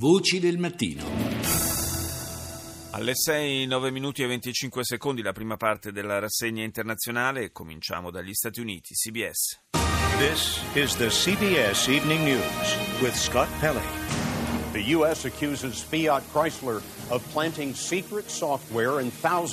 Voci del mattino. Alle 6, 9 minuti e 25 secondi la prima parte della rassegna internazionale. Cominciamo dagli Stati Uniti, CBS. This is the CBS Evening News with Scott Pelley.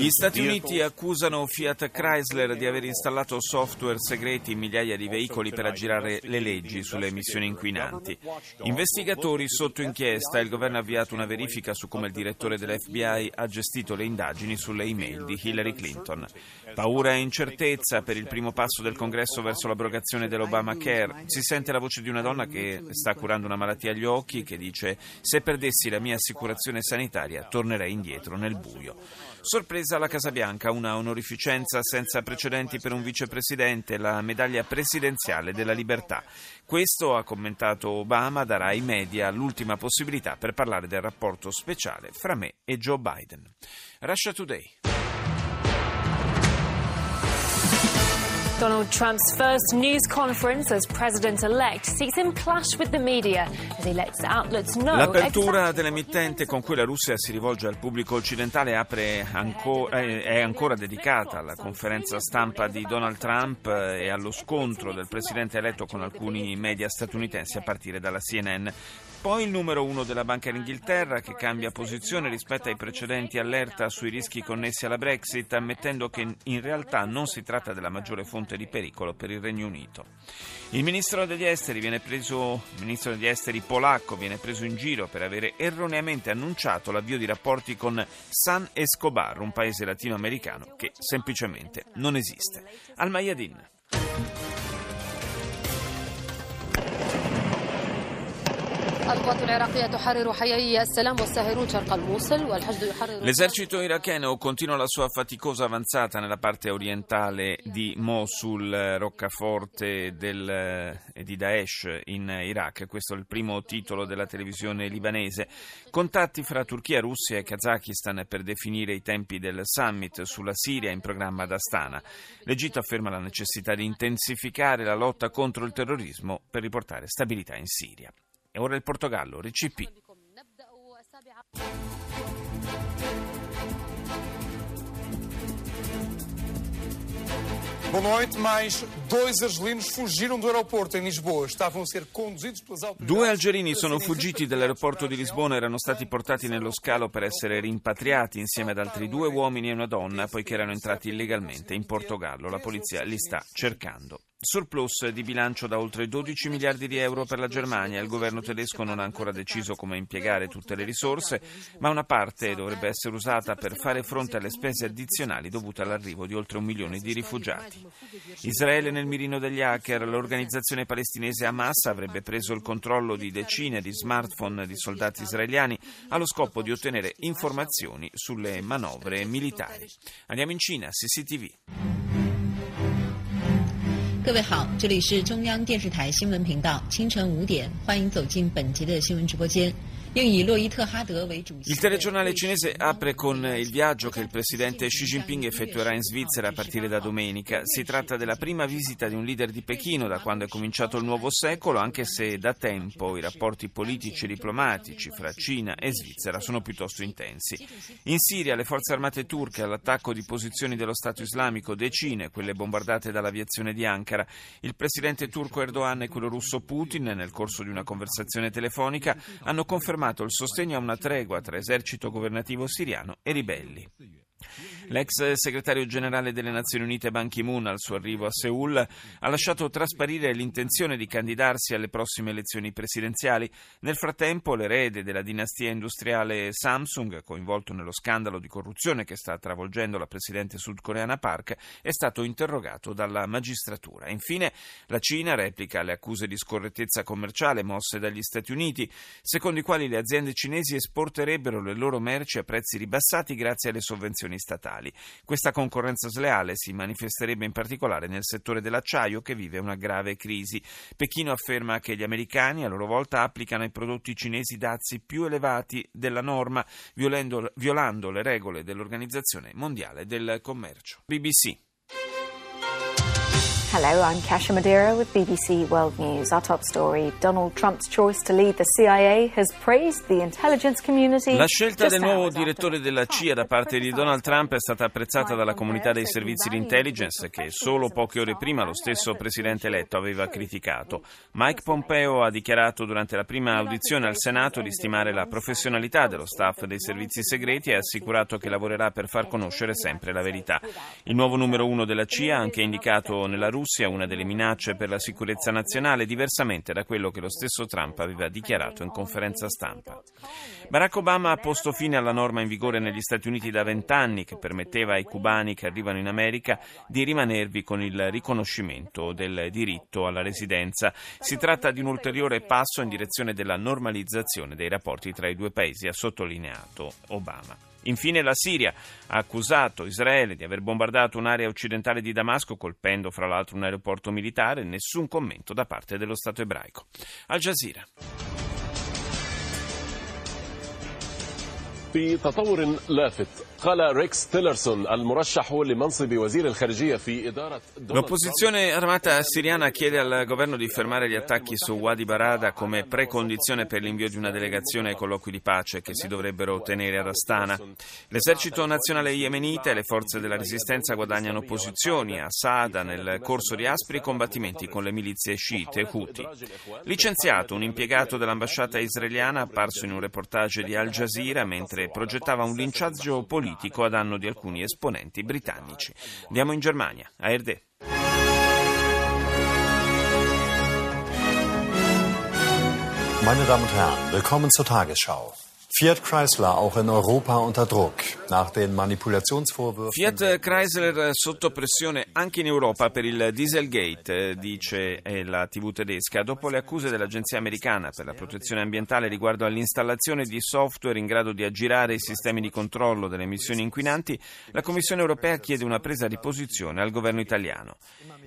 Gli Stati Uniti accusano Fiat Chrysler di aver installato software segreti in migliaia di veicoli per aggirare le leggi sulle emissioni inquinanti. Investigatori sotto inchiesta, il governo ha avviato una verifica su come il direttore dell'FBI ha gestito le indagini sulle email di Hillary Clinton. Paura e incertezza per il primo passo del congresso verso l'abrogazione dell'Obamacare. Si sente la voce di una donna che sta curando una malattia agli occhi che dice se perdessi la mia assicurazione sanitaria tornerei indietro nel buio. Sorpresa alla Casa Bianca, una onorificenza senza precedenti per un vicepresidente, la medaglia presidenziale della libertà. Questo, ha commentato Obama, darà ai media l'ultima possibilità per parlare del rapporto speciale fra me e Joe Biden. Russia Today. Donald Trump's first news conference as president elect sees him clash with the media as he lets outlets know. L'apertura dell'emittente con cui la Russia si rivolge al pubblico occidentale anco, eh, è ancora dedicata alla conferenza stampa di Donald Trump eh, e allo scontro del presidente eletto con alcuni media statunitensi a partire dalla CNN. Poi il numero uno della Banca d'Inghilterra che cambia posizione rispetto ai precedenti allerta sui rischi connessi alla Brexit, ammettendo che in realtà non si tratta della maggiore fonte di pericolo per il Regno Unito. Il ministro degli esteri, preso, il ministro degli esteri polacco viene preso in giro per avere erroneamente annunciato l'avvio di rapporti con San Escobar, un paese latinoamericano che semplicemente non esiste. Al Mayadin. L'esercito iracheno continua la sua faticosa avanzata nella parte orientale di Mosul, roccaforte del, eh, di Daesh in Iraq. Questo è il primo titolo della televisione libanese. Contatti fra Turchia, Russia e Kazakistan per definire i tempi del summit sulla Siria in programma ad Astana. L'Egitto afferma la necessità di intensificare la lotta contro il terrorismo per riportare stabilità in Siria. E ora il Portogallo, RCP. Boa noite. Mais dois argelinos fugiram do aeroporto em Lisboa. Estavam a ser conduzidos pelas autoridades. Due algerini sono fuggiti dall'aeroporto di Lisbona, erano stati portati nello scalo per essere rimpatriati insieme ad altri due uomini e una donna, poiché erano entrati illegalmente in Portogallo. La polizia li sta cercando. Surplus di bilancio da oltre 12 miliardi di euro per la Germania. Il governo tedesco non ha ancora deciso come impiegare tutte le risorse, ma una parte dovrebbe essere usata per fare fronte alle spese addizionali dovute all'arrivo di oltre un milione di rifugiati. Israele nel mirino degli hacker. L'organizzazione palestinese Hamas avrebbe preso il controllo di decine di smartphone di soldati israeliani allo scopo di ottenere informazioni sulle manovre militari. Andiamo in Cina, CCTV. 各位好，这里是中央电视台新闻频道，清晨五点，欢迎走进本集的新闻直播间。Il telegiornale cinese apre con il viaggio che il presidente Xi Jinping effettuerà in Svizzera a partire da domenica. Si tratta della prima visita di un leader di Pechino da quando è cominciato il nuovo secolo, anche se da tempo i rapporti politici e diplomatici fra Cina e Svizzera sono piuttosto intensi. In Siria le forze armate turche all'attacco di posizioni dello Stato islamico decine, quelle bombardate dall'aviazione di Ankara. Il presidente turco Erdogan e quello russo Putin, nel corso di una conversazione telefonica, hanno confermato confermato il sostegno a una tregua tra esercito governativo siriano e ribelli. L'ex segretario generale delle Nazioni Unite Ban Ki-moon al suo arrivo a Seoul ha lasciato trasparire l'intenzione di candidarsi alle prossime elezioni presidenziali. Nel frattempo l'erede della dinastia industriale Samsung, coinvolto nello scandalo di corruzione che sta travolgendo la presidente sudcoreana Park, è stato interrogato dalla magistratura. Infine la Cina replica le accuse di scorrettezza commerciale mosse dagli Stati Uniti, secondo i quali le aziende cinesi esporterebbero le loro merci a prezzi ribassati grazie alle sovvenzioni statali mondiali. Questa concorrenza sleale si manifesterebbe in particolare nel settore dell'acciaio che vive una grave crisi. Pechino afferma che gli americani a loro volta applicano ai prodotti cinesi dazi più elevati della norma, violando, violando le regole dell'Organizzazione Mondiale del Commercio. BBC Hello, I'm Kasia Madeira with BBC World News. Our top story Donald Trump's choice to lead the CIA has praised the intelligence community. La scelta del nuovo direttore della CIA da parte di Donald Trump è stata apprezzata dalla comunità dei servizi di intelligence che solo poche ore prima lo stesso presidente eletto aveva criticato. Mike Pompeo ha dichiarato durante la prima audizione al Senato di stimare la professionalità dello staff dei servizi segreti e ha assicurato che lavorerà per far conoscere sempre la verità. Il nuovo numero uno della CIA anche indicato nella Russia Russia una delle minacce per la sicurezza nazionale, diversamente da quello che lo stesso Trump aveva dichiarato in conferenza stampa. Barack Obama ha posto fine alla norma in vigore negli Stati Uniti da vent'anni che permetteva ai cubani che arrivano in America di rimanervi con il riconoscimento del diritto alla residenza. Si tratta di un ulteriore passo in direzione della normalizzazione dei rapporti tra i due paesi, ha sottolineato Obama. Infine la Siria ha accusato Israele di aver bombardato un'area occidentale di Damasco, colpendo fra l'altro un aeroporto militare. Nessun commento da parte dello Stato ebraico. Al Jazeera. في تطور لافت قال ريكس تيلرسون المرشح لمنصب وزير الخارجية في إدارة L'opposizione armata siriana chiede al governo di fermare gli attacchi su Wadi Barada come precondizione per l'invio di una delegazione ai colloqui di pace che si dovrebbero tenere ad Astana. L'esercito nazionale yemenita e le forze della resistenza guadagnano posizioni a Saada nel corso di aspri combattimenti con le milizie sciite Houthi. Licenziato un impiegato dell'ambasciata israeliana apparso in un reportage di Al Jazeera mentre progettava un linciaggio politico a danno di alcuni esponenti britannici. Andiamo in Germania, a Erde. Meine Damen und Herren, willkommen zur Tagesschau. Fiat Chrysler auch in Europa unter Druck. Nach den Manipulationsvorwürfen. Fiat Chrysler sotto pressione anche in Europa per il Dieselgate, dice la TV tedesca, dopo le accuse dell'Agenzia americana per la protezione ambientale riguardo all'installazione di software in grado di aggirare i sistemi di controllo delle emissioni inquinanti, la Commissione europea chiede una presa di posizione al governo italiano.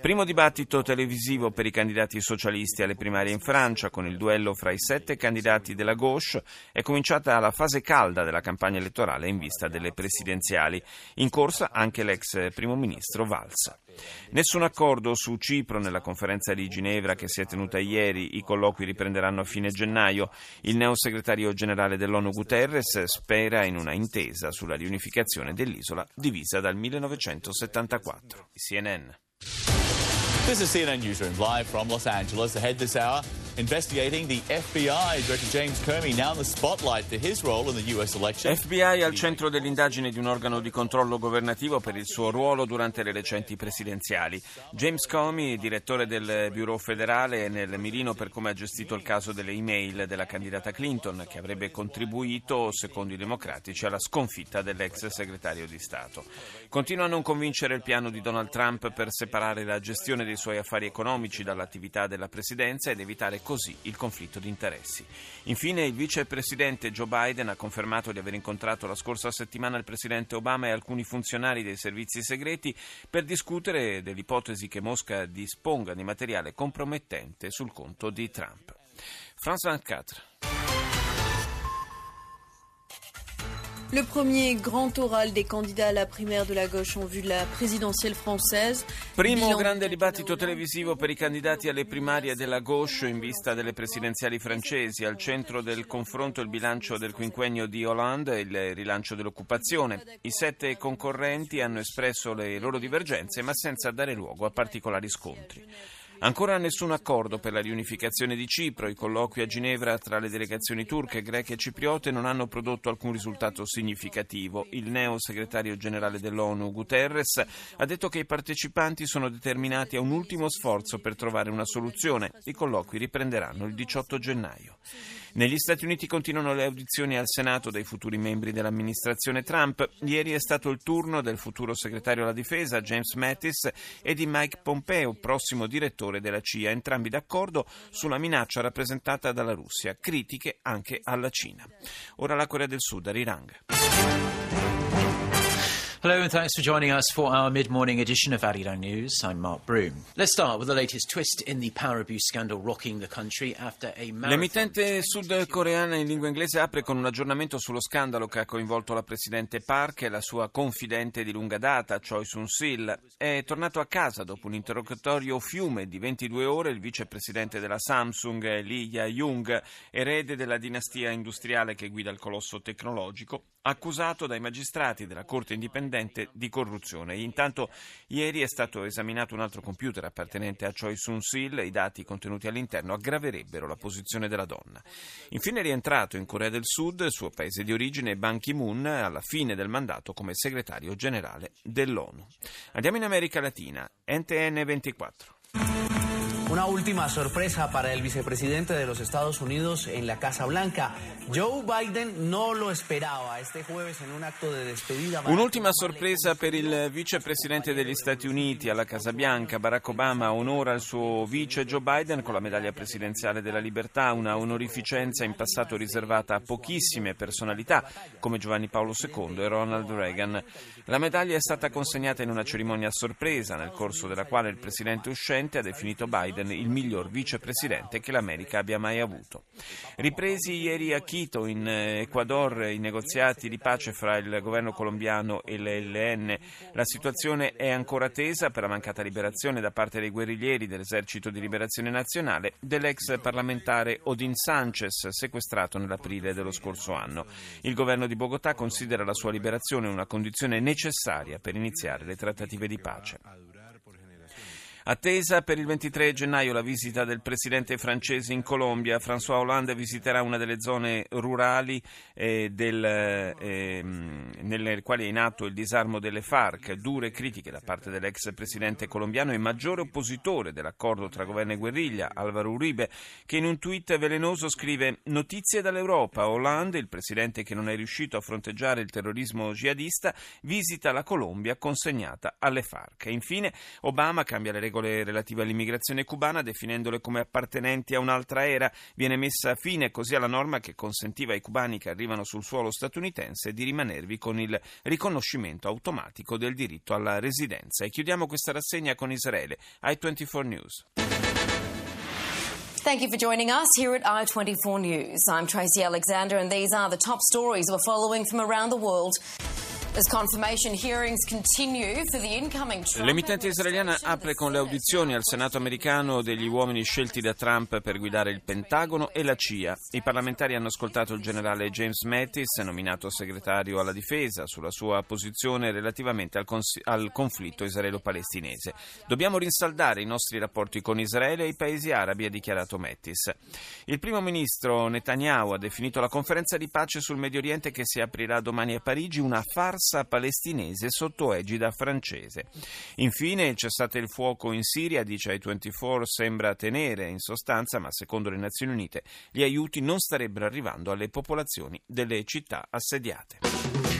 Primo dibattito televisivo per i candidati socialisti alle primarie in Francia, con il duello fra i sette candidati della gauche, è cominciata la fase calda della campagna elettorale in vista delle presidenziali. In corsa anche l'ex primo ministro Valls. Nessun accordo su Cipro nella conferenza di Ginevra che si è tenuta ieri, i colloqui riprenderanno a fine gennaio. Il neosegretario generale dell'ONU Guterres spera in una intesa sulla riunificazione dell'isola divisa dal 1974. CNN. This is CNN Newsroom live from Los Angeles. Ahead this hour, FBI. Director James Comey now in the. FBI al centro dell'indagine di un organo di controllo governativo per il suo ruolo durante le recenti presidenziali. James Comey, direttore del Bureau federale, è nel mirino per come ha gestito il caso delle email della candidata Clinton, che avrebbe contribuito, secondo i democratici, alla sconfitta dell'ex segretario di Stato. Continua a non convincere il piano di Donald Trump per separare la gestione dei suoi affari economici dall'attività della presidenza ed evitare così il conflitto di interessi. Infine il vicepresidente Joe Biden ha confermato di aver incontrato la scorsa settimana il presidente Obama e alcuni funzionari dei servizi segreti per discutere dell'ipotesi che Mosca disponga di materiale compromettente sul conto di Trump. France 24 Le premier grand oral des candidats à la primaire de la gauche en vue de la présidentielle française. Primo grande dibattito televisivo per i candidati alle primarie della gauche in vista delle presidenziali francesi. Al centro del confronto il bilancio del quinquennio di Hollande e il rilancio dell'occupazione. I sette concorrenti hanno espresso le loro divergenze ma senza dare luogo a particolari scontri. Ancora nessun accordo per la riunificazione di Cipro. I colloqui a Ginevra tra le delegazioni turche, greche e cipriote non hanno prodotto alcun risultato significativo. Il neo segretario generale dell'ONU, Guterres, ha detto che i partecipanti sono determinati a un ultimo sforzo per trovare una soluzione. I colloqui riprenderanno il 18 gennaio. Negli Stati Uniti continuano le audizioni al Senato dei futuri membri dell'amministrazione Trump. Ieri è stato il turno del futuro segretario alla difesa James Mattis e di Mike Pompeo, prossimo direttore della CIA, entrambi d'accordo sulla minaccia rappresentata dalla Russia, critiche anche alla Cina. Ora la Corea del Sud, Arirang. Hello and thanks for joining us for our mid-morning edition of Arirang News. I'm Mark Broom. Let's start with the latest twist in the power abuse scandal rocking the country after a marathon... L'emittente sudcoreana in lingua inglese apre con un aggiornamento sullo scandalo che ha coinvolto la presidente Park e la sua confidente di lunga data, Choi Soon-sil. È tornato a casa dopo un interrogatorio fiume di 22 ore il vicepresidente della Samsung, Lee Ya-jung, erede della dinastia industriale che guida il colosso tecnologico, accusato dai magistrati della Corte indipendente di corruzione. Intanto ieri è stato esaminato un altro computer appartenente a Choi Soon-sil. I dati contenuti all'interno aggraverebbero la posizione della donna. Infine è rientrato in Corea del Sud, suo paese di origine, Ban Ki-moon, alla fine del mandato come segretario generale dell'ONU. Andiamo in America Latina. NTN 24. Una última sorpresa para el vicepresidente de los Estados Unidos en la Casa Blanca. Joe Biden no lo esperaba este jueves en un acto de despedida. Un'ultima sorpresa per il vicepresidente degli Stati Uniti alla Casa Bianca. Barack Obama onora il suo vice Joe Biden con la medaglia presidenziale della libertà, una onorificenza in passato riservata a pochissime personalità come Giovanni Paolo II e Ronald Reagan. La medaglia è stata consegnata in una cerimonia a sorpresa nel corso della quale il presidente uscente ha definito Biden Biden il miglior vicepresidente che l'America abbia mai avuto. Ripresi ieri a Quito, in eh, Ecuador, i negoziati di pace fra il governo colombiano e l'ELN. La situazione è ancora tesa per la mancata liberazione da parte dei guerriglieri dell'esercito di liberazione nazionale dell'ex parlamentare Odin Sanchez, sequestrato nell'aprile dello scorso anno. Il governo di Bogotà considera la sua liberazione una condizione necessaria per iniziare le trattative di pace. Attesa per il 23 gennaio la visita del presidente francese in Colombia. François Hollande visiterà una delle zone rurali eh, del, eh, nelle quali è in atto il disarmo delle FARC. Dure critiche da parte dell'ex presidente colombiano e maggiore oppositore dell'accordo tra governo e guerriglia, Alvaro Uribe, che in un tweet velenoso scrive Notizie dall'Europa. Hollande, il presidente che non è riuscito a fronteggiare il terrorismo jihadista, visita la Colombia consegnata alle FARC. E infine Obama cambia le regole regole relative all'immigrazione cubana, definendole come appartenenti a un'altra era. Viene messa fine così alla norma che consentiva ai cubani che arrivano sul suolo statunitense di rimanervi con il riconoscimento automatico del diritto alla residenza. E chiudiamo questa rassegna con Israele. I24 News. Thank you for joining us here at I24 News. I'm Tracy Alexander, and these are the top stories we're following from around the world. L'emittente israeliana apre con le audizioni al Senato americano degli uomini scelti da Trump per guidare il Pentagono e la CIA. I parlamentari hanno ascoltato il generale James Mattis, nominato segretario alla difesa, sulla sua posizione relativamente al, cons- al conflitto israelo-palestinese. Dobbiamo rinsaldare i nostri rapporti con Israele e i paesi arabi, ha dichiarato Mattis. Il primo ministro Netanyahu ha definito la conferenza di pace sul Medio Oriente che si aprirà domani a Parigi una farsa farsa palestinese sotto egida francese. Infine, il cessate il fuoco in Siria, dice ai 24, sembra tenere in sostanza, ma secondo le Nazioni Unite gli aiuti non starebbero arrivando alle popolazioni delle città assediate.